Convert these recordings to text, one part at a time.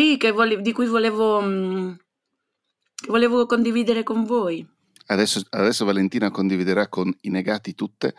Sì, vole- di cui volevo, mh, volevo condividere con voi. Adesso, adesso, Valentina condividerà con i negati tutte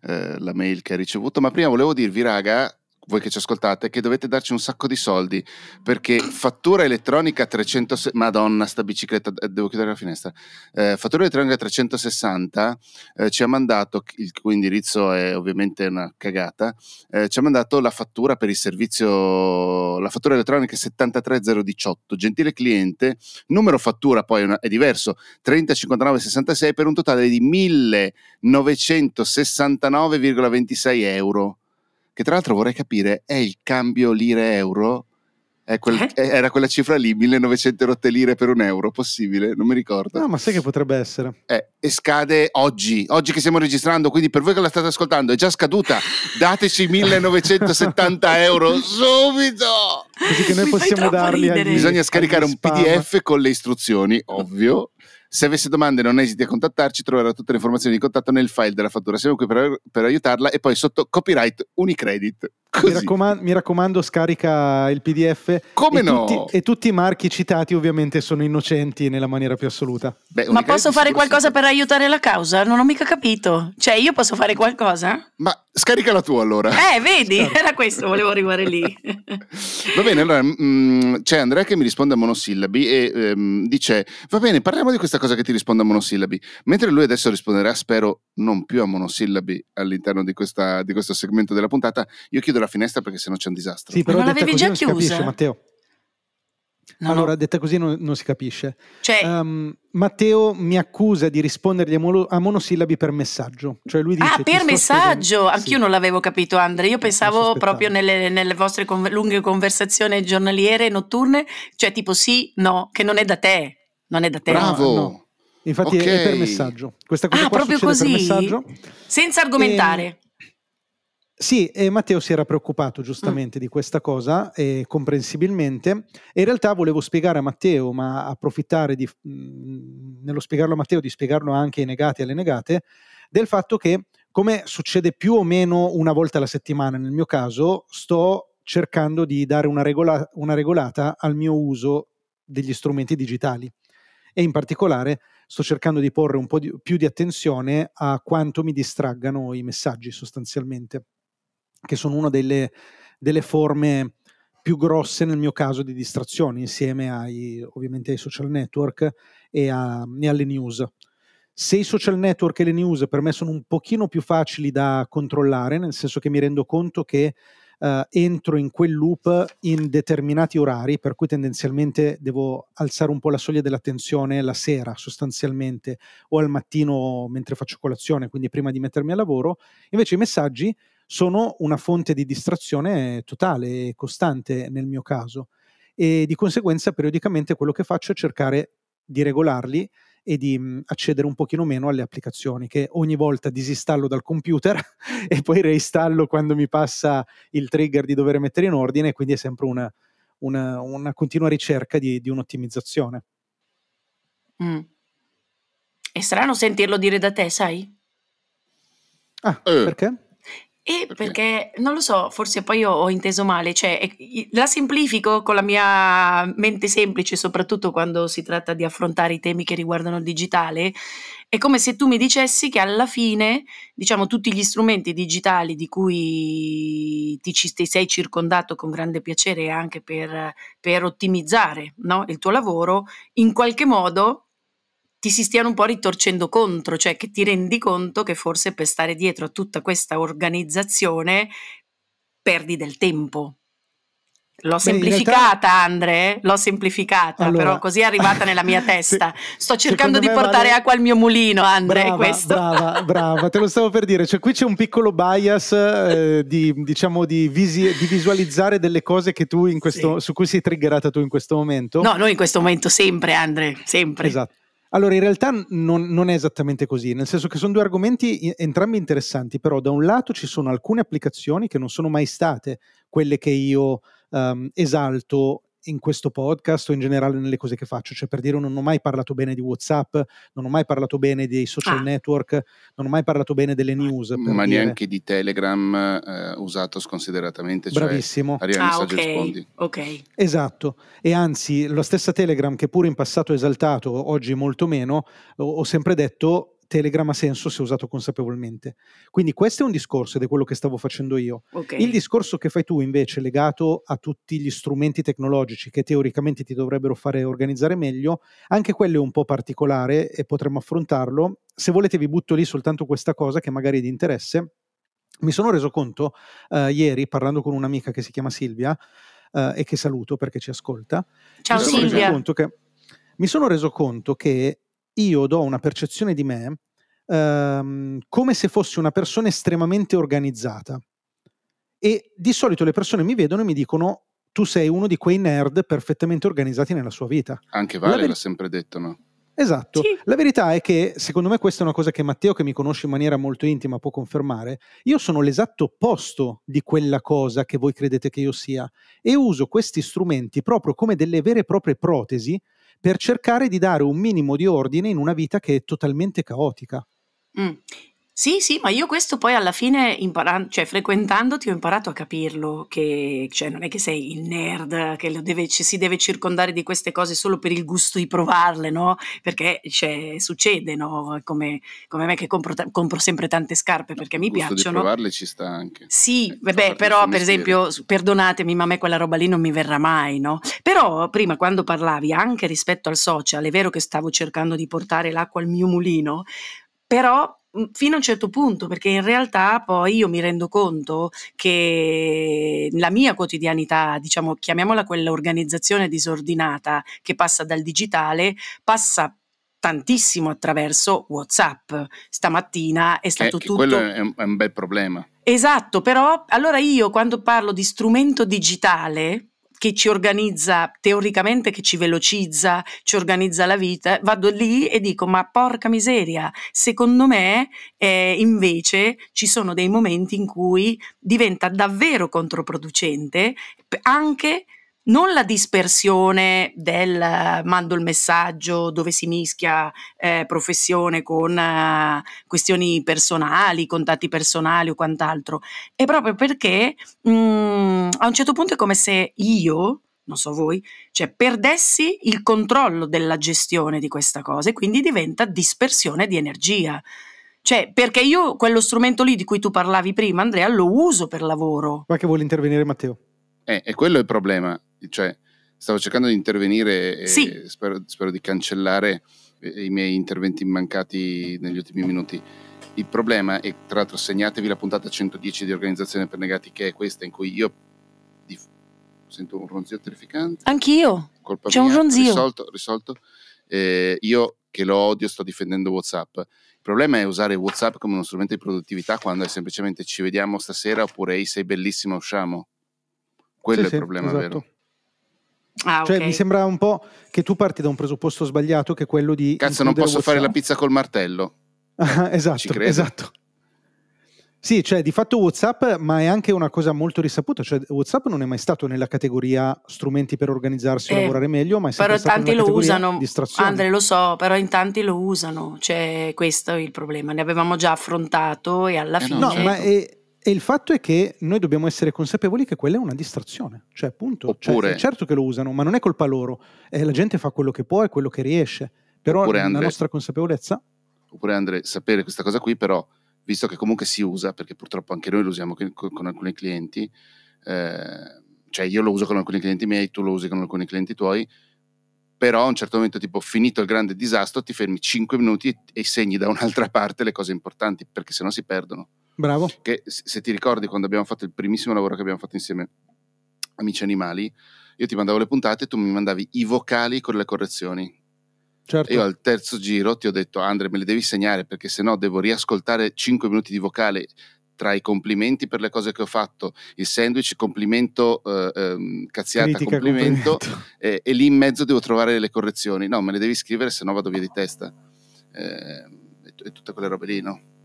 eh, la mail che ha ricevuto, ma prima volevo dirvi, raga, voi che ci ascoltate, che dovete darci un sacco di soldi perché fattura elettronica 360 Madonna, sta bicicletta, eh, devo chiudere la finestra. Eh, fattura elettronica 360 eh, ci ha mandato, il cui indirizzo è ovviamente una cagata, eh, ci ha mandato la fattura per il servizio, la fattura elettronica 73018. Gentile cliente, numero fattura poi è diverso, 305966 per un totale di 1969,26 euro che tra l'altro vorrei capire è il cambio lire-euro? Quel, eh? Era quella cifra lì, 1900 rotte lire per un euro, possibile? Non mi ricordo. No, ma sai che potrebbe essere. Eh, e scade oggi, oggi che stiamo registrando, quindi per voi che la state ascoltando è già scaduta, dateci 1970 euro subito! Così che noi mi possiamo darli agli, Bisogna scaricare un PDF con le istruzioni, ovvio. Se avesse domande non esiti a contattarci, troverà tutte le informazioni di contatto nel file della fattura. Siamo qui per, per aiutarla e poi sotto copyright Unicredit. Mi raccomando, mi raccomando, scarica il PDF. Come e no? Tutti, e tutti i marchi citati ovviamente sono innocenti nella maniera più assoluta. Beh, Ma posso fare qualcosa per aiutare la causa? Non ho mica capito. Cioè, io posso fare qualcosa? Ma scaricala tu allora. Eh, vedi, certo. era questo, volevo arrivare lì. va bene, allora mh, mm, c'è Andrea che mi risponde a monosillabi e ehm, dice, va bene, parliamo di questa cosa che ti risponde a monosillabi. Mentre lui adesso risponderà, spero, non più a monosillabi all'interno di, questa, di questo segmento della puntata, io chiudo la la finestra perché sennò c'è un disastro. Sì, però Ma non l'avevi già chiusa? Capisce, Matteo. No, allora, no. detta così non, non si capisce. Cioè, um, Matteo mi accusa di rispondergli a, mono, a, monosillabi per messaggio. Cioè lui dice, ah, per messaggio? Anch'io sì. non l'avevo capito, Andre. Io pensavo proprio nelle, nelle vostre con, lunghe conversazioni giornaliere, notturne, cioè tipo sì, no, che non è da te. Non è da te. Bravo. No. Infatti okay. è per messaggio. Questa cosa ah, proprio così? Senza argomentare. E sì, e Matteo si era preoccupato giustamente mm. di questa cosa, e comprensibilmente, e in realtà volevo spiegare a Matteo, ma approfittare di, mh, nello spiegarlo a Matteo, di spiegarlo anche ai negati e alle negate, del fatto che, come succede più o meno una volta alla settimana nel mio caso, sto cercando di dare una, regola, una regolata al mio uso degli strumenti digitali. E in particolare sto cercando di porre un po' di, più di attenzione a quanto mi distraggano i messaggi sostanzialmente che sono una delle, delle forme più grosse nel mio caso di distrazioni, insieme ai, ovviamente ai social network e, a, e, alle news. Se i social network e le news per me sono un pochino più facili da controllare, nel senso che mi rendo conto che uh, entro in quel loop in determinati orari, per cui tendenzialmente devo alzare un po' la soglia dell'attenzione la sera sostanzialmente o al mattino mentre faccio colazione, quindi prima di mettermi al lavoro, invece i messaggi sono una fonte di distrazione totale e costante nel mio caso e di conseguenza periodicamente quello che faccio è cercare di regolarli e di mh, accedere un pochino meno alle applicazioni che ogni volta disinstallo dal computer e poi reinstallo quando mi passa il trigger di dover mettere in ordine, quindi è sempre una, una, una continua ricerca di, di un'ottimizzazione. Mm. È strano sentirlo dire da te, sai? Ah, eh. perché? E perché non lo so, forse poi ho, ho inteso male, cioè la semplifico con la mia mente semplice, soprattutto quando si tratta di affrontare i temi che riguardano il digitale. È come se tu mi dicessi che alla fine, diciamo, tutti gli strumenti digitali di cui ti, ci, ti sei circondato con grande piacere anche per, per ottimizzare no, il tuo lavoro, in qualche modo ti si stiano un po' ritorcendo contro, cioè che ti rendi conto che forse per stare dietro a tutta questa organizzazione perdi del tempo. L'ho Beh, semplificata, realtà... Andre, l'ho semplificata, allora... però così è arrivata nella mia testa. Sto cercando di portare vale... acqua al mio mulino, Andre, brava, questo. Brava, brava, te lo stavo per dire. Cioè, qui c'è un piccolo bias eh, di, diciamo, di, visi- di, visualizzare delle cose questo, sì. su cui sei triggerata tu in questo momento. No, noi in questo momento sempre, Andre, sempre. Esatto. Allora, in realtà non, non, è esattamente così, nel senso che sono due argomenti entrambi interessanti, però da un lato ci sono alcune applicazioni che non sono mai state quelle che io um, esalto in questo podcast o in generale nelle cose che faccio. Cioè, per dire, non ho mai parlato bene di WhatsApp, non ho mai parlato bene dei social ah. network, non ho mai parlato bene delle news. Ma dire. neanche di Telegram eh, usato sconsideratamente. Cioè Bravissimo. Ah, ok, ok. Esatto. E anzi, la stessa Telegram, che pure in passato è esaltato, oggi molto meno, ho sempre detto Telegram ha senso se usato consapevolmente. Quindi questo è un discorso ed è quello che stavo facendo io. Okay. Il discorso che fai tu invece legato a tutti gli strumenti tecnologici che teoricamente ti dovrebbero fare organizzare meglio, anche quello è un po' particolare e potremmo affrontarlo. Se volete vi butto lì soltanto questa cosa che magari è di interesse. Mi sono reso conto uh, ieri parlando con un'amica che si chiama Silvia uh, e che saluto perché ci ascolta. Ciao mi Silvia. Che, mi sono reso conto che io do una percezione di me ehm, come se fossi una persona estremamente organizzata. E di solito le persone mi vedono e mi dicono tu sei uno di quei nerd perfettamente organizzati nella sua vita. Anche Vale ver- l'ha sempre detto, no? Esatto. Sì. La verità è che secondo me questa è una cosa che Matteo, che mi conosce in maniera molto intima, può confermare. Io sono l'esatto opposto di quella cosa che voi credete che io sia e uso questi strumenti proprio come delle vere e proprie protesi per cercare di dare un minimo di ordine in una vita che è totalmente caotica. Mm. Sì, sì, ma io questo poi alla fine, imparando, cioè frequentandoti, ho imparato a capirlo, che cioè, non è che sei il nerd, che deve, ci si deve circondare di queste cose solo per il gusto di provarle, no? Perché cioè, succede, no? Come, come me che compro, compro, sempre tante scarpe perché mi piacciono. di provarle ci sta anche. Sì, eh, vabbè, però per esempio, perdonatemi, ma a me quella roba lì non mi verrà mai, no? Però prima quando parlavi anche rispetto al social, è vero che stavo cercando di portare l'acqua al mio mulino, però fino a un certo punto, perché in realtà poi io mi rendo conto che la mia quotidianità, diciamo, chiamiamola quella organizzazione disordinata che passa dal digitale, passa tantissimo attraverso WhatsApp. Stamattina è stato eh, tutto. Quello è un, è un bel problema. Esatto, però allora io quando parlo di strumento digitale, che ci organizza teoricamente, che ci velocizza, ci organizza la vita, vado lì e dico ma porca miseria, secondo me eh, invece ci sono dei momenti in cui diventa davvero controproducente anche non la dispersione del uh, mando il messaggio dove si mischia eh, professione con uh, questioni personali, contatti personali o quant'altro, è proprio perché mh, mm, a un certo punto è come se io, non so voi, cioè perdessi il controllo della gestione di questa cosa e quindi diventa dispersione di energia. Cioè, perché io quello strumento lì di cui tu parlavi prima, Andrea, lo uso per lavoro. Ma che vuole intervenire Matteo? Eh, e quello è il problema cioè, stavo cercando di intervenire e sì. spero, spero, di cancellare eh, i miei interventi mancati negli ultimi minuti. Il problema, e tra l'altro segnatevi la puntata 110 di Organizzazione per Negati, che è questa, in cui io di, sento un ronzio terrificante. Anch'io. Colpa C'è mia, un ronzio. Risolto, risolto. Eh, io che lo odio sto difendendo WhatsApp. Il problema è usare WhatsApp come uno strumento di produttività quando è semplicemente ci vediamo stasera oppure ehi sei bellissima usciamo. Quello sì, è il sì, problema esatto. vero. Ah, cioè, okay. mi sembra un po' che tu parti da un presupposto sbagliato che è quello di. Cazzo, non posso fare la pizza col martello. Ah, esatto, esatto. Sì, cioè di fatto WhatsApp, ma è anche una cosa molto risaputa, cioè WhatsApp non è mai stato nella categoria strumenti per organizzarsi e eh, lavorare meglio, ma è sempre però tanti lo usano, distrazione. Andre lo so, però in tanti lo usano, cioè questo è il problema, ne avevamo già affrontato e alla eh fine... No, certo. ma è, e il fatto è che noi dobbiamo essere consapevoli che quella è una distrazione, cioè appunto, cioè, Oppure, cioè, certo che lo usano, ma non è colpa loro, eh, la gente fa quello che può e quello che riesce, però Oppure, la Andre, nostra consapevolezza... Oppure Andre, sapere questa cosa qui, però, visto che comunque si usa, perché purtroppo anche noi lo usiamo con, con alcuni clienti, eh, cioè io lo uso con alcuni clienti miei, tu lo usi con alcuni clienti tuoi, però a un certo momento, tipo, finito il grande disastro, ti fermi 5 minuti e, e segni da un'altra parte le cose importanti, perché sennò si perdono. Bravo. Che se ti ricordi quando abbiamo fatto il primissimo lavoro che abbiamo fatto insieme, Amici Animali, io ti mandavo le puntate e tu mi mandavi i vocali con le correzioni. Certo. Io al terzo giro ti ho detto, Andre, me le devi segnare perché sennò devo riascoltare 5 minuti di vocale tra i complimenti per le cose che ho fatto, il sandwich, complimento, eh, eh, cazziata, Critica, complimento, complimento. E, e, lì in mezzo devo trovare le correzioni. No, me le devi scrivere, sennò vado via di testa. Eh, e, e tutte quelle robe lì, no?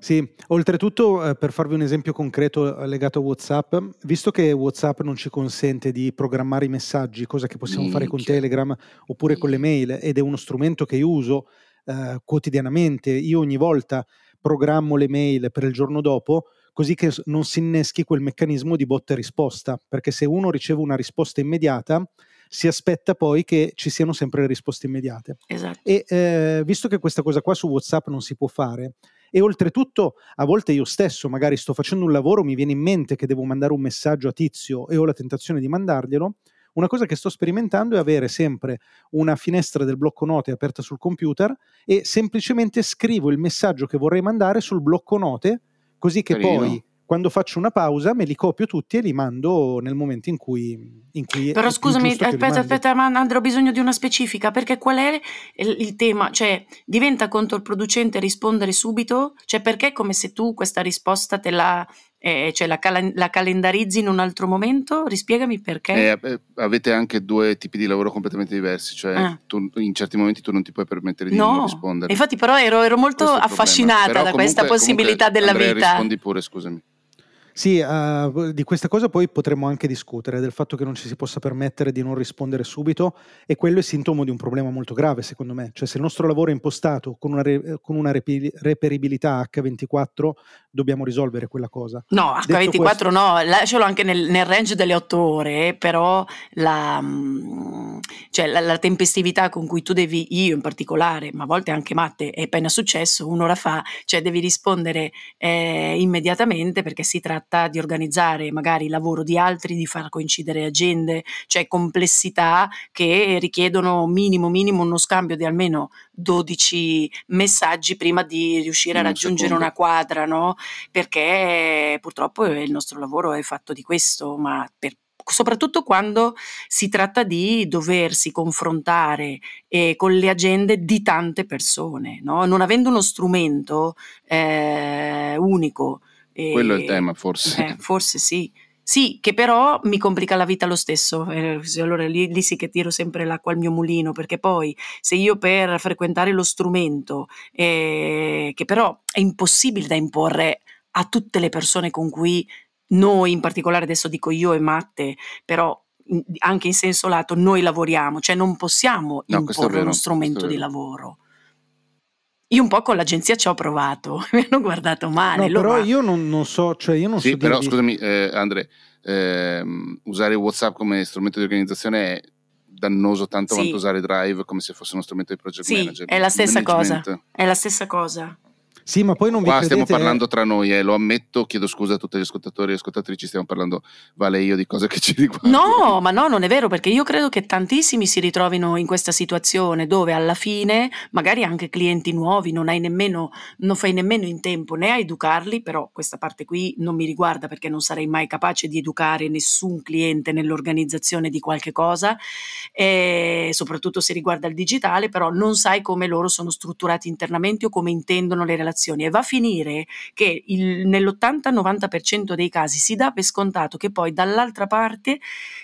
Sì, oltretutto eh, per farvi un esempio concreto eh, legato a WhatsApp, visto che WhatsApp non ci consente di programmare i messaggi, cosa che possiamo Minchia. fare con Telegram oppure con le mail, ed è uno strumento che io uso eh, quotidianamente, io ogni volta programmo le mail per il giorno dopo, così che non si inneschi quel meccanismo di botta e risposta, perché se uno riceve una risposta immediata, si aspetta poi che ci siano sempre le risposte immediate. Esatto. E eh, visto che questa cosa qua su WhatsApp non si può fare, e oltretutto a volte io stesso magari sto facendo un lavoro, mi viene in mente che devo mandare un messaggio a Tizio e ho la tentazione di mandarglielo, una cosa che sto sperimentando è avere sempre una finestra del blocco note aperta sul computer e semplicemente scrivo il messaggio che vorrei mandare sul blocco note, così che Carino. poi quando faccio una pausa me li copio tutti e li mando nel momento in cui... In cui Però scusami, aspetta, aspetta, ma Andrea ho bisogno di una specifica, perché qual è il, il, tema? Cioè, diventa controproducente rispondere subito? Cioè, perché è come se tu questa risposta te la eh, cioè la, cal- la, calendarizzi in un altro momento? Rispiegami perché. Eh, eh, avete anche due tipi di lavoro completamente diversi, cioè ah. tu, in certi momenti tu non ti puoi permettere di no. non rispondere. Infatti, però ero, ero molto affascinata da comunque, questa possibilità comunque, della Andrea, vita. Rispondi pure, scusami. Sì, uh, di questa cosa poi potremmo anche discutere, del fatto che non ci si possa permettere di non rispondere subito e quello è sintomo di un problema molto grave secondo me, cioè se il nostro lavoro è impostato con una, re- con una repi- reperibilità H24 dobbiamo risolvere quella cosa. No, H24 questo... no, lascialo anche nel, nel, range delle otto ore, però la, mm, cioè la, la, tempestività con cui tu devi, io in particolare, ma a volte anche Matte, è appena successo, un'ora fa, cioè devi rispondere eh, immediatamente perché si tratta di organizzare magari il lavoro di altri, di far coincidere agende, cioè complessità che richiedono minimo minimo uno scambio di almeno 12 messaggi prima di riuscire a raggiungere una quadra, no? Perché purtroppo il nostro lavoro è fatto di questo, ma per soprattutto quando si tratta di doversi confrontare eh, con le agende di tante persone, no? non avendo uno strumento eh, unico e, Quello è il tema, forse. Eh, forse sì. Sì, che però mi complica la vita lo stesso, eh, allora lì, lì, sì che tiro sempre l'acqua al mio mulino, perché poi se io per frequentare lo strumento, eh, che però è impossibile da imporre a tutte le persone con cui noi, in particolare adesso dico io e Matte, però anche in senso lato, noi lavoriamo, cioè non possiamo no, imporre uno strumento di lavoro. Io un po' con l'agenzia ci ho provato, mi hanno guardato male. No, però io non, non, so, cioè io non sì, so però dirvi... scusami eh, Andre, eh, usare WhatsApp come strumento di organizzazione è dannoso tanto sì. quanto usare Drive come se fosse uno strumento di project sì, manager. È la stessa cosa. È la stessa cosa. Sì, ma poi non Qua vi stiamo parlando tra noi, eh, lo ammetto, chiedo scusa a tutti gli ascoltatori e ascoltatrici, stiamo parlando, vale io, di cose che ci riguardano. No, ma no, non è vero, perché io credo che tantissimi si ritrovino in questa situazione dove alla fine, magari anche clienti nuovi, non hai nemmeno, non fai nemmeno in tempo né a educarli, però questa parte qui non mi riguarda perché non sarei mai capace di educare nessun cliente nell'organizzazione di qualche cosa, e soprattutto se riguarda il digitale, però non sai come loro sono strutturati internamente o come intendono le relazioni relazioni e va a finire che il, nell'80-90% dei casi si dà per scontato che poi dall'altra parte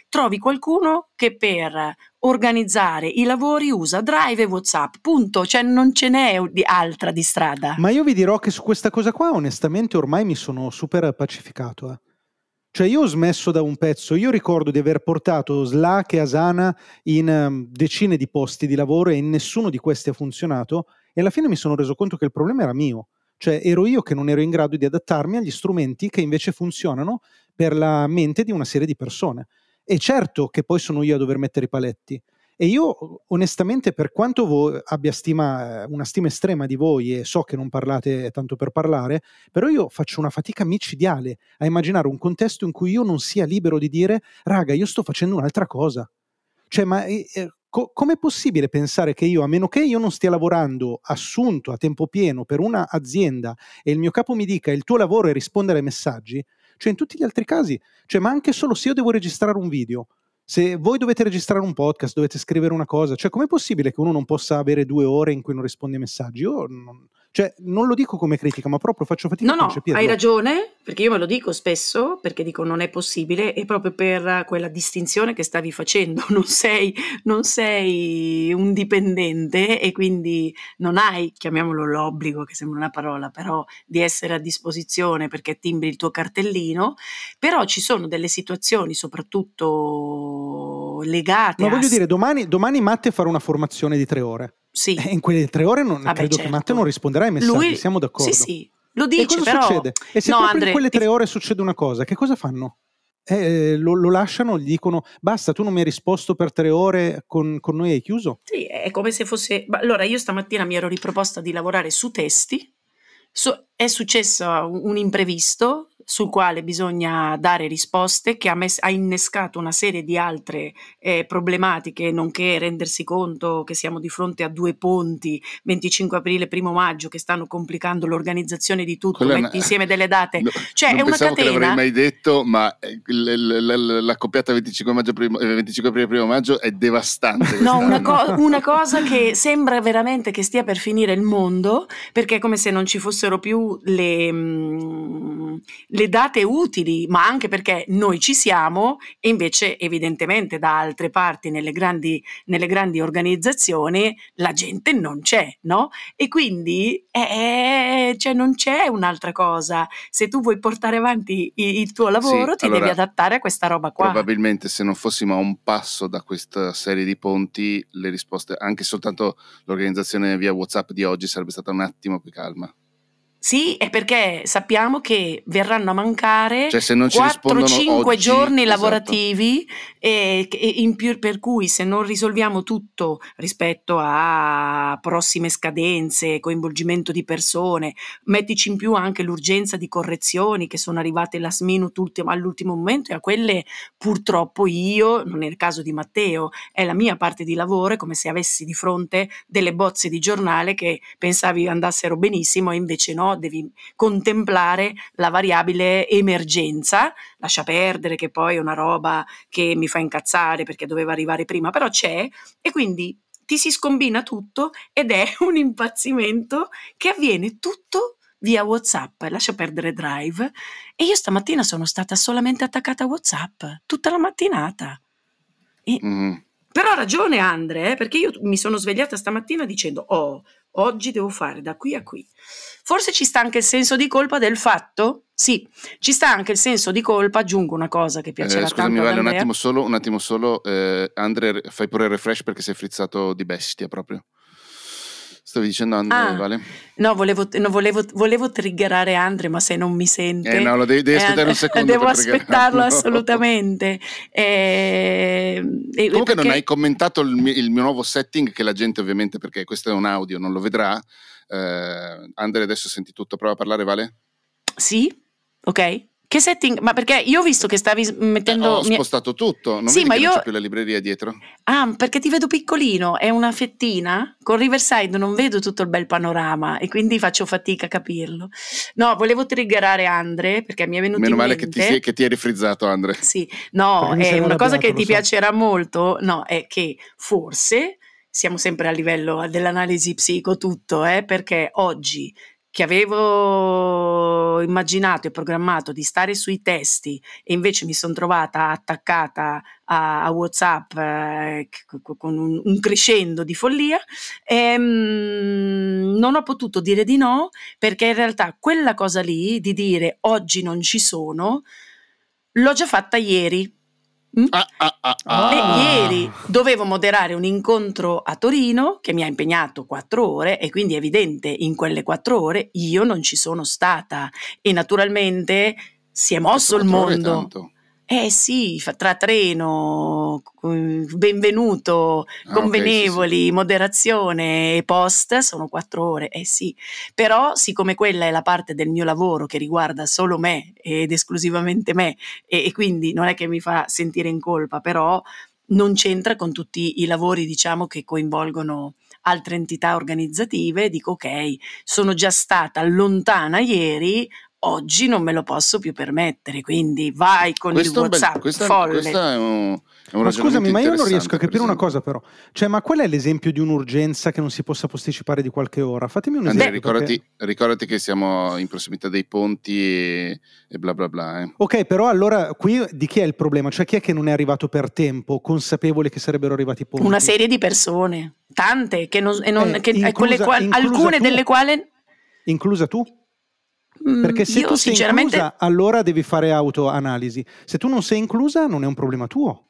trovi qualcuno che per organizzare i lavori usa Drive e WhatsApp, punto, cioè non ce n'è di altra di strada. Ma io vi dirò che su questa cosa qua onestamente ormai mi sono super pacificato. Eh. Cioè io ho smesso da un pezzo, io ricordo di aver portato Slack e Asana in um, decine di posti di lavoro e in nessuno di questi ha funzionato e alla fine mi sono reso conto che il problema era mio, cioè ero io che non ero in grado di adattarmi agli strumenti che invece funzionano per la mente di una serie di persone. E certo che poi sono io a dover mettere i paletti. E io onestamente, per quanto vo- abbia stima, una stima estrema di voi e so che non parlate tanto per parlare, però io faccio una fatica micidiale a immaginare un contesto in cui io non sia libero di dire, raga, io sto facendo un'altra cosa. Cioè, ma eh, co- com'è possibile pensare che io, a meno che io non stia lavorando assunto a tempo pieno per un'azienda e il mio capo mi dica il tuo lavoro è rispondere ai messaggi, cioè in tutti gli altri casi, cioè, ma anche solo se io devo registrare un video, se voi dovete registrare un podcast, dovete scrivere una cosa, cioè com'è possibile che uno non possa avere due ore in cui non risponde ai messaggi? Io non, Cioè, non lo dico come critica, ma proprio faccio fatica no, a concepirlo. No, hai ragione, perché io me lo dico spesso, perché dico non è possibile, e proprio per quella distinzione che stavi facendo, non sei, non sei un dipendente e quindi non hai, chiamiamolo l'obbligo, che sembra una parola, però di essere a disposizione perché timbri il tuo cartellino, però ci sono delle situazioni, soprattutto legate ma a... voglio dire, domani, domani Matte farà una formazione di tre ore. Sì. E in quelle tre ore non, Vabbè, credo certo. che Matte non risponderà ai messaggi, Lui, siamo d'accordo. Sì, sì, lo E dice, cosa però... succede? E se no, Andre, in quelle tre ore succede una cosa, che cosa fanno? Eh, lo, lo lasciano, gli dicono basta, tu non mi hai risposto per tre ore, con, con noi hai chiuso? Sì, è come se fosse... Allora, io stamattina mi ero riproposta di lavorare su testi, So- è successo un imprevisto sul quale bisogna dare risposte che ha, mes- ha innescato una serie di altre eh, problematiche, nonché rendersi conto che siamo di fronte a due ponti, 25 aprile, 1 maggio, che stanno complicando l'organizzazione di tutto, Quella metti una- insieme delle date. No, Cioè, non è una pensavo che l'avrei catena. mai detto, ma eh, l- l- l- la coppiata 25 maggio, primo, eh, 25 aprile, primo maggio è devastante. No, una, co- una cosa che sembra veramente che stia per finire il mondo, perché è come se non ci fossero più le, mm, le date utili, ma anche perché noi ci siamo e invece evidentemente da altre parti nelle grandi, nelle grandi organizzazioni la gente non c'è, no? E quindi eh, cioè non c'è un'altra cosa. Se tu vuoi portare avanti i- il tuo lavoro Sì, ti allora, devi adattare a questa roba qua. Probabilmente se non fossimo a un passo da questa serie di ponti, le risposte, anche soltanto l'organizzazione via WhatsApp di oggi sarebbe stata un attimo più calma. Sì, è perché sappiamo che verranno a mancare Cioè se non ci rispondono 4-5 oggi, giorni esatto. lavorativi e, e in più per cui se non risolviamo tutto rispetto a prossime scadenze, coinvolgimento di persone, mettici in più anche l'urgenza di correzioni che sono arrivate last minute ultimo- all'ultimo momento e a quelle purtroppo io, non è il caso di Matteo, è la mia parte di lavoro, è come se avessi di fronte delle bozze di giornale che pensavi andassero benissimo e invece no, devi contemplare la variabile emergenza, lascia perdere che poi è una roba che mi fa incazzare perché doveva arrivare prima, però c'è e quindi ti si scombina tutto ed è un impazzimento che avviene tutto via WhatsApp, lascia perdere Drive e io stamattina sono stata solamente attaccata a WhatsApp tutta la mattinata. E- Mhm. però ha ragione Andre, eh, perché io mi sono svegliata stamattina dicendo, oh, oggi devo fare da qui a qui. Forse ci sta anche il senso di colpa del fatto? Sì, ci sta anche il senso di colpa, aggiungo una cosa che piacerà Eh, scusami, tanto Vale, un attimo solo, un attimo solo. Eh, Andre, fai pure il refresh perché sei frizzato di bestia proprio. Stavi dicendo Andre, Ah, Vale? no, volevo, no, volevo, volevo triggerare Andre, ma se non mi sente... Eh no, lo devi, devi eh, aspettare un secondo. Devo aspettarlo assolutamente. Eh, Comunque non perché- hai commentato il mio, il mio nuovo setting che la gente ovviamente, perché questo è un audio, non lo vedrà. Eh, Andre adesso senti tutto, prova a parlare, Vale? Sì? Ok. Che setting? Ma perché io ho visto che stavi s- Eh, mettendo... ho spostato tutto, non Sì, vedi ma che non io- c'è più la libreria dietro? Ah, perché ti vedo piccolino, è una fettina? Con Riverside non vedo tutto il bel panorama e quindi faccio fatica a capirlo. No, volevo triggerare Andre perché mi è venuto Meno in male mente... che ti, sei- che ti eri frizzato, Andre. Sì, no, Perché è sei una cosa che ti so. piacerà molto, no, è che forse siamo sempre a livello dell'analisi psico tutto, eh, perché oggi che avevo immaginato e programmato di stare sui testi e invece mi sono trovata attaccata a, a WhatsApp eh, con un, un crescendo di follia, ehm, non ho potuto dire di no perché in realtà quella cosa lì di dire oggi non ci sono l'ho già fatta ieri. Mm? Ah, ah, ah, E ah. ieri dovevo moderare un incontro a Torino che mi ha impegnato quattro ore e quindi è evidente in quelle quattro ore io non ci sono stata e naturalmente si è mosso il mondo. tanto. Eh sì, tra treno, benvenuto, Ah, ok, sì, sì. convenevoli, moderazione e post sono quattro ore, eh sì, però siccome quella è la parte del mio lavoro che riguarda solo me ed esclusivamente me e, e quindi non è che mi fa sentire in colpa, però non c'entra con tutti i lavori diciamo che coinvolgono altre entità organizzative, dico ok, sono già stata lontana ieri, oggi non me lo posso più permettere, quindi vai con Questo il un bel- WhatsApp questa, folle. questa è un- Ma scusami, ma io non riesco a capire una cosa però. Cioè, ma qual è l'esempio di un'urgenza che non si possa posticipare di qualche ora? Fatemi un esempio. Andrea, ricordati, perché... ricordati, che siamo in prossimità dei ponti e, e bla bla bla. Eh. Ok, però allora qui di chi è il problema? Cioè chi è che non è arrivato per tempo, consapevole che sarebbero arrivati i ponti? Una serie di persone, tante, che non, non, eh, che, inclusa, quali, alcune tu, delle quali... Inclusa tu? Mm, Perché se Io, tu sei sinceramente... inclusa, allora devi fare autoanalisi. Se tu non sei inclusa, non è un problema tuo.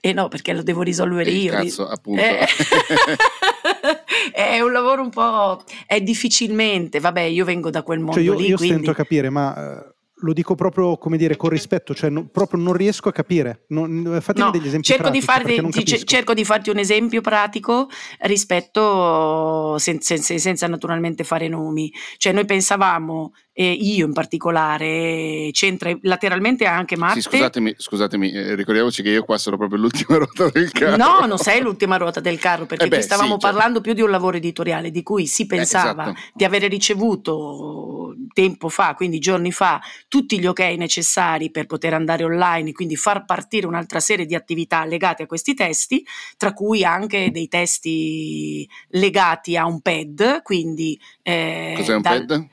Eh no, perché lo devo risolvere eh, io. Cazzo, appunto. Eh. è un lavoro un po'... è difficilmente, vabbè, io vengo da quel mondo cioè io, lì, io quindi... stento a capire, ma eh, lo dico proprio come dire con rispetto, cioè no, proprio non riesco a capire. Non, fatemi no, degli esempi cerco pratici, di, farti, di cerco di farti un esempio pratico rispetto sen, sen, senza naturalmente fare nomi. Cioè noi pensavamo eh, io in particolare, c'entra lateralmente anche Matte. Sì, scusatemi, scusatemi eh, ricordiamoci che io qua sono proprio l'ultima ruota del carro. No, non sei l'ultima ruota del carro, perché eh beh, stavamo sì, certo. parlando più di un lavoro editoriale di cui si pensava esatto. di avere ricevuto tempo fa, quindi giorni fa, tutti gli ok necessari per poter andare online, quindi far partire un'altra serie di attività legate a questi testi, tra cui anche dei testi legati a un pad, quindi... Eh, Cos'è un dal, pad?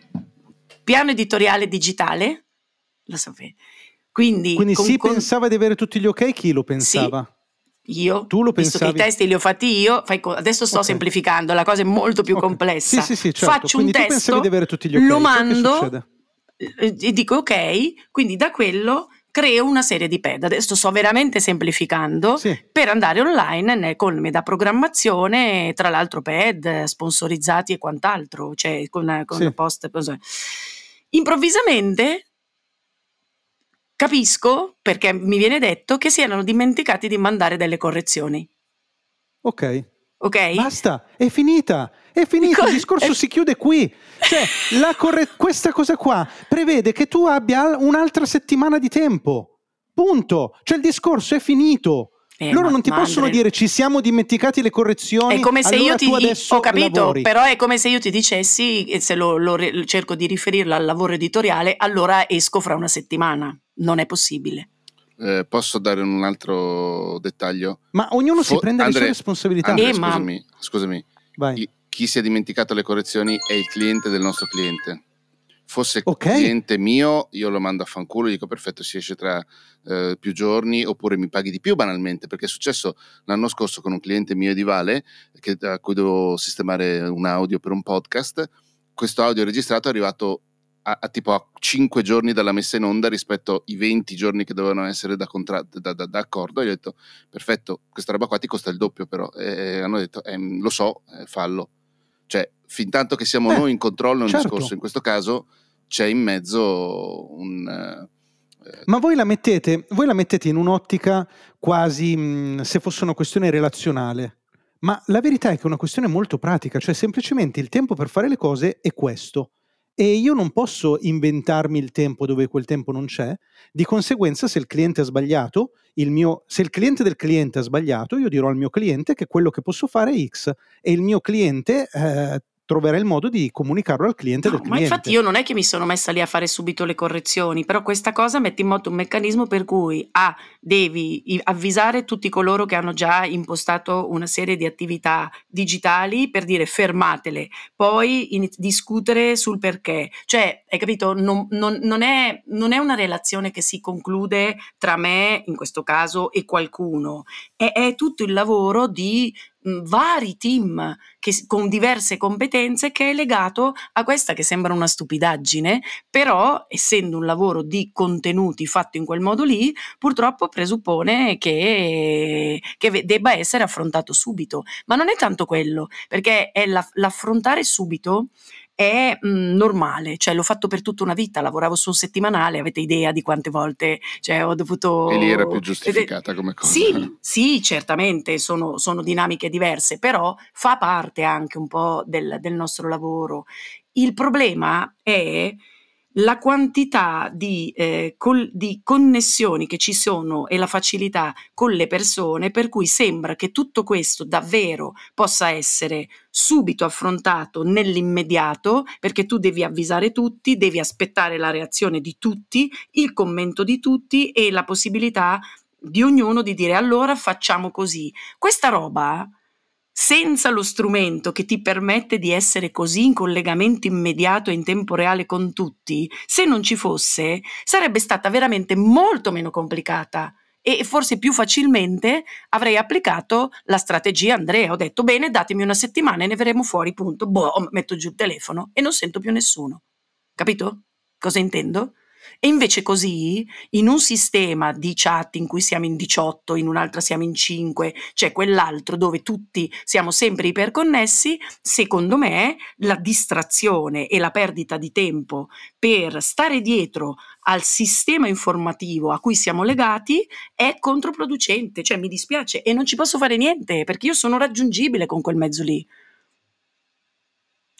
Piano editoriale digitale, lo sapete. Quindi, Quindi con, si con... pensava di avere tutti gli ok, chi lo pensava? Sì, io, tu lo visto pensavi? che i testi li ho fatti io, co- adesso sto okay. semplificando, la cosa è molto più okay. complessa. Sì, sì, sì, certo. Faccio quindi un testo, di avere tutti gli okay. lo mando e dico ok, quindi da quello creo una serie di pad. Adesso sto veramente semplificando sì. per andare online con me da programmazione, tra l'altro pad sponsorizzati e quant'altro, cioè con, con sì. post. Improvvisamente capisco, perché mi viene detto, che si erano dimenticati di mandare delle correzioni. Ok. Ok? Basta, è finita. È finito, il discorso si chiude qui. Cioè, corre- questa cosa qua prevede che tu abbia un'altra settimana di tempo. Punto. Cioè, il discorso è finito. Eh, Loro non ti possono Andre... dire ci siamo dimenticati le correzioni. È come se allora io ti ho capito, lavori. però è come se io ti dicessi, e se lo, lo, cerco di riferirlo al lavoro editoriale, allora esco fra una settimana. Non è possibile. Eh, posso dare un altro dettaglio? Ma ognuno Fo- si prende Andre, le sue responsabilità. Andre, eh, scusami, ma... scusami. Vai chi si è dimenticato le correzioni è il cliente del nostro cliente. Fosse okay. cliente mio, io lo mando a fanculo e dico perfetto, si esce tra eh, più giorni oppure mi paghi di più banalmente, perché è successo l'anno scorso con un cliente mio di Vale che, a cui dovevo sistemare un audio per un podcast. Questo audio registrato è arrivato a, a, tipo a 5 giorni dalla messa in onda rispetto ai 20 giorni che dovevano essere da, contra- da, da, da accordo. E gli ho detto: Perfetto, questa roba qua ti costa il doppio, però. E hanno detto: eh, Lo so, eh, fallo. Cioè, fin tanto che siamo eh, noi in controllo nel certo. discorso, in questo caso c'è in mezzo un... Eh, Ma voi la, mettete, voi la mettete in un'ottica quasi mm, se fosse una questione relazionale. Ma la verità è che è una questione molto pratica, cioè semplicemente il tempo per fare le cose è questo. E io non posso inventarmi il tempo dove quel tempo non c'è, di conseguenza se il cliente ha sbagliato, il mio, se il cliente del cliente ha sbagliato, io dirò al mio cliente che quello che posso fare è X e il mio cliente eh, troverà il modo di comunicarlo al cliente no, del cliente. Ma infatti io non è che mi sono messa lì a fare subito le correzioni, però questa cosa mette in moto un meccanismo per cui A, devi avvisare tutti coloro che hanno già impostato una serie di attività digitali per dire fermatele, poi in, discutere sul perché. Cioè, hai capito, non, non, non, è, non, è, una relazione che si conclude tra me, in questo caso, e qualcuno, è, è tutto il lavoro di vari team che, con diverse competenze che è legato a questa che sembra una stupidaggine, però essendo un lavoro di contenuti fatto in quel modo lì, purtroppo presuppone che, che debba essere affrontato subito. Ma non è tanto quello, perché è la, l'affrontare subito è mh, mhmm, normale, cioè l'ho fatto per tutta una vita, lavoravo su un settimanale, avete idea di quante volte cioè, ho dovuto... E lì era più giustificata come cosa. Sì, sì certamente sono, sono, dinamiche diverse, però fa parte anche un po' del, del nostro lavoro. Il problema è la quantità di, eh, col, di, connessioni che ci sono e la facilità con le persone, per cui sembra che tutto questo davvero possa essere subito affrontato nell'immediato, perché tu devi avvisare tutti, devi aspettare la reazione di tutti, il commento di tutti e la possibilità di ognuno di dire allora facciamo così. Questa roba senza lo strumento che ti permette di essere così in collegamento immediato e in tempo reale con tutti, se non ci fosse, sarebbe stata veramente molto meno complicata e forse più facilmente avrei applicato la strategia Andrea. Ho detto bene, datemi una settimana e ne verremo fuori, punto. Boh, metto giù il telefono e non sento più nessuno. Capito? Cosa intendo? E invece così, in un sistema di chat in cui siamo in 18, in un'altra siamo in 5, c'è quell'altro dove tutti siamo sempre iperconnessi, secondo me la distrazione e la perdita di tempo per stare dietro al sistema informativo a cui siamo legati è controproducente, cioè mi dispiace e non ci posso fare niente perché io sono raggiungibile con quel mezzo lì.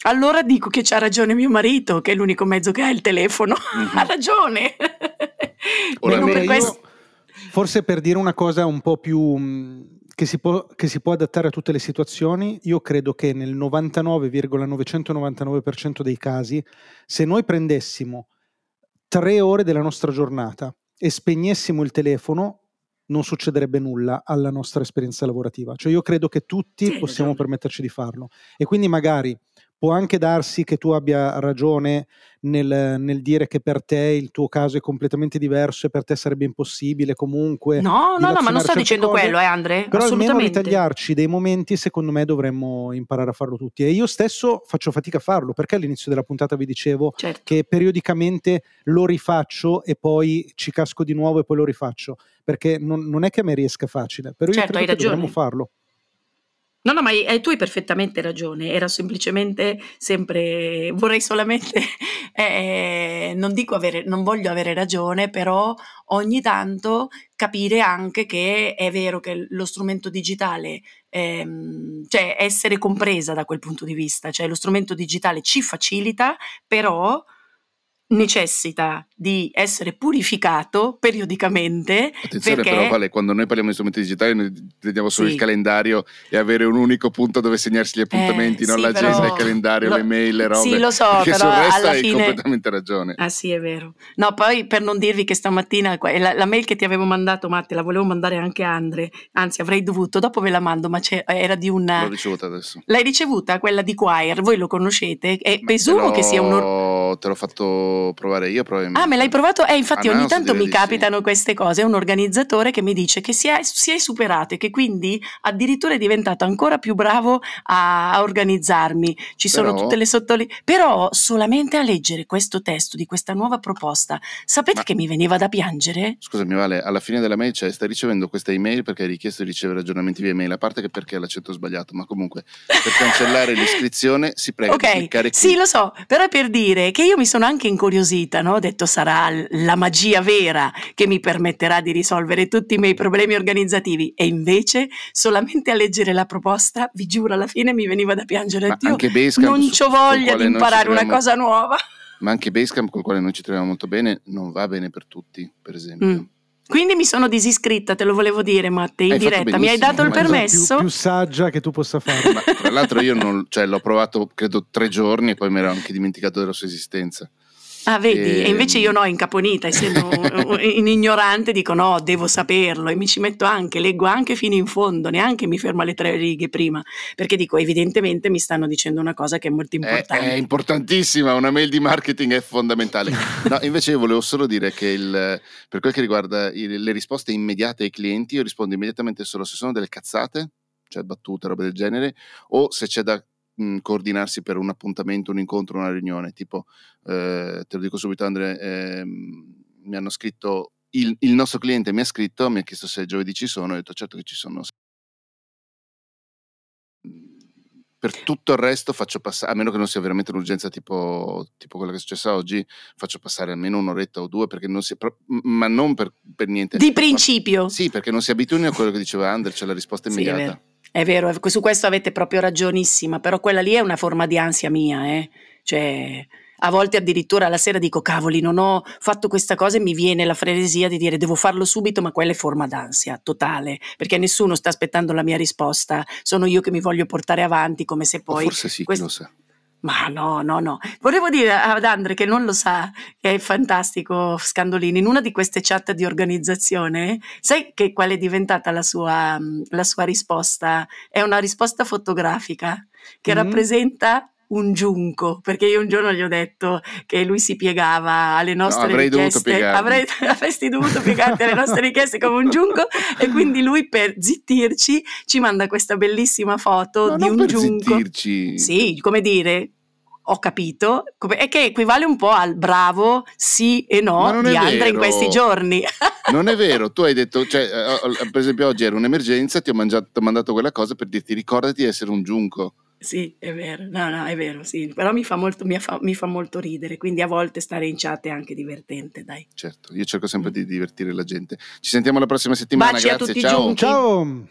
Allora dico che c'ha ragione mio marito, che è l'unico mezzo che ha il telefono. Mm-hmm. ha ragione. Ora, beh, questo... forse per dire una cosa un po' più mm, che si, può, che si, può, adattare a tutte le situazioni, io credo che nel 99,999% dei casi, se noi prendessimo tre ore della nostra giornata e spegnessimo il telefono, non succederebbe nulla alla nostra esperienza lavorativa. Cioè io credo che tutti possiamo permetterci di farlo. E quindi magari può anche darsi che tu abbia ragione nel, nel, dire che per te il tuo caso è completamente diverso e per te sarebbe impossibile comunque. No, no, no, ma non sto dicendo cose, quello, eh, Andre. Però almeno ritagliarci dei momenti, secondo me, dovremmo imparare a farlo tutti. E io stesso faccio fatica a farlo perché all'inizio della puntata vi dicevo certo. che periodicamente lo rifaccio e poi ci casco di nuovo e poi lo rifaccio. Perché non, non è che a me riesca facile, però certo, io credo che dovremmo farlo. No, no, ma hai, tu hai perfettamente ragione, era semplicemente sempre, vorrei solamente, eh, non dico avere, non voglio avere ragione, però ogni tanto capire anche che è vero che lo strumento digitale, ehm, cioè essere compresa da quel punto di vista, cioè lo strumento digitale ci facilita, però necessita di essere purificato periodicamente. Attenzione perché... però Vale, quando noi parliamo di strumenti digitali noi vediamo solo sì. il calendario e avere un unico punto dove segnarsi gli appuntamenti, eh, non sì, l'agenda, però... il calendario, lo... le mail, le robe. Sì, lo so, perché però sul resto hai fine... completamente ragione. Ah sì, è vero. No, poi per non dirvi che stamattina la, la mail che ti avevo mandato, Matti, la volevo mandare anche a Andre, anzi avrei dovuto, dopo ve la mando, ma era di una... L'ho ricevuta adesso. L'hai ricevuta, quella di Quire, voi lo conoscete? E presumo che sia un... Te l'ho fatto provare io, probabilmente. Ah, me l'hai provato? Eh, infatti ogni tanto mi capitano sì. queste cose. È un organizzatore che mi dice che si è, si è, superato e che quindi addirittura è diventato ancora più bravo a, a organizzarmi. Ci Però... sono tutte le sottolineature. Però solamente a leggere questo testo di questa nuova proposta, sapete Ma... che mi veniva da piangere? Scusami, Vale, alla fine della mail cioè, stai ricevendo questa email perché hai richiesto di ricevere aggiornamenti via email, a parte che perché l'accetto sbagliato, ma comunque per cancellare l'iscrizione si prega okay. di cliccare qui. Sì, lo so, però è per dire che io mi sono anche incuriosita, no? Ho detto sarà la magia vera che mi permetterà di risolvere tutti i miei problemi organizzativi e invece solamente a leggere la proposta, vi giuro, alla fine mi veniva da piangere. Ma anche Basecamp, non ho voglia di imparare una cosa nuova. Ma anche Basecamp, con il quale noi ci troviamo molto bene, non va bene per tutti, per esempio. Mm. Quindi mi sono disiscritta, te lo volevo dire Matte, in hai diretta. Mi hai dato il permesso? Più, più saggia che tu possa fare. Ma, tra l'altro io non, cioè, l'ho provato credo tre giorni e poi mi ero anche dimenticato della sua esistenza. Ah, vedi, e, e invece io no, incaponita, essendo in ignorante, dico no, devo saperlo e mi ci metto anche, leggo anche fino in fondo, neanche mi fermo alle tre righe prima, perché dico evidentemente mi stanno dicendo una cosa che è molto importante. È, è importantissima, una mail di marketing è fondamentale. No, invece io volevo solo dire che il, per quel che riguarda il, le risposte immediate ai clienti, io rispondo immediatamente solo se sono delle cazzate, cioè battute, robe del genere, o se c'è da mh, coordinarsi per un appuntamento, un incontro, una riunione. Tipo, eh, te lo dico subito, Andre, eh, mi hanno scritto, il, il, nostro cliente mi ha scritto, mi ha chiesto se giovedì ci sono, ho detto certo che ci sono. Per tutto il resto faccio passare, a meno che non sia veramente un'urgenza tipo, tipo quella che è successa oggi, faccio passare almeno un'oretta o due, perché non si, ma non per, per niente. Di principio. Ma, sì, perché non si abituino a quello che diceva Andre, c'è la risposta immediata. Sì, è vero, su questo avete proprio ragionissima, però quella lì è una forma di ansia mia, eh? Cioè, a volte addirittura la sera dico cavoli, non ho fatto questa cosa e mi viene la frenesia di dire devo farlo subito, ma quella è forma d'ansia totale, perché nessuno sta aspettando la mia risposta, sono io che mi voglio portare avanti come se poi... O forse sì, quest- lo sa. Ma no, no, no. Volevo dire ad Andre che non lo sa, che è fantastico Scandolini, in una di queste chat di organizzazione, sai che qual è diventata la sua, la sua risposta? È una risposta fotografica che mm. rappresenta un giunco, perché io un giorno gli ho detto che lui si piegava alle nostre no, richieste, avrei, avresti dovuto piegarti alle nostre richieste come un giunco e quindi lui per zittirci ci manda questa bellissima foto no, di un giunco. Zittirci. Sì, come dire, ho capito, è che equivale un po' al bravo sì e no di Andrea in questi giorni. non è vero, tu hai detto, cioè, eh, per esempio oggi era un'emergenza, ti ho, mangiato, ti ho mandato quella cosa per dirti ricordati di essere un giunco. Sì, è vero, no, no, è vero, sì, però mi fa, molto, mi, fa, mi fa molto ridere, quindi a volte stare in chat è anche divertente, dai. Certo, io cerco sempre mm. di divertire la gente. Ci sentiamo la prossima settimana, Baci grazie, ciao. Ciao.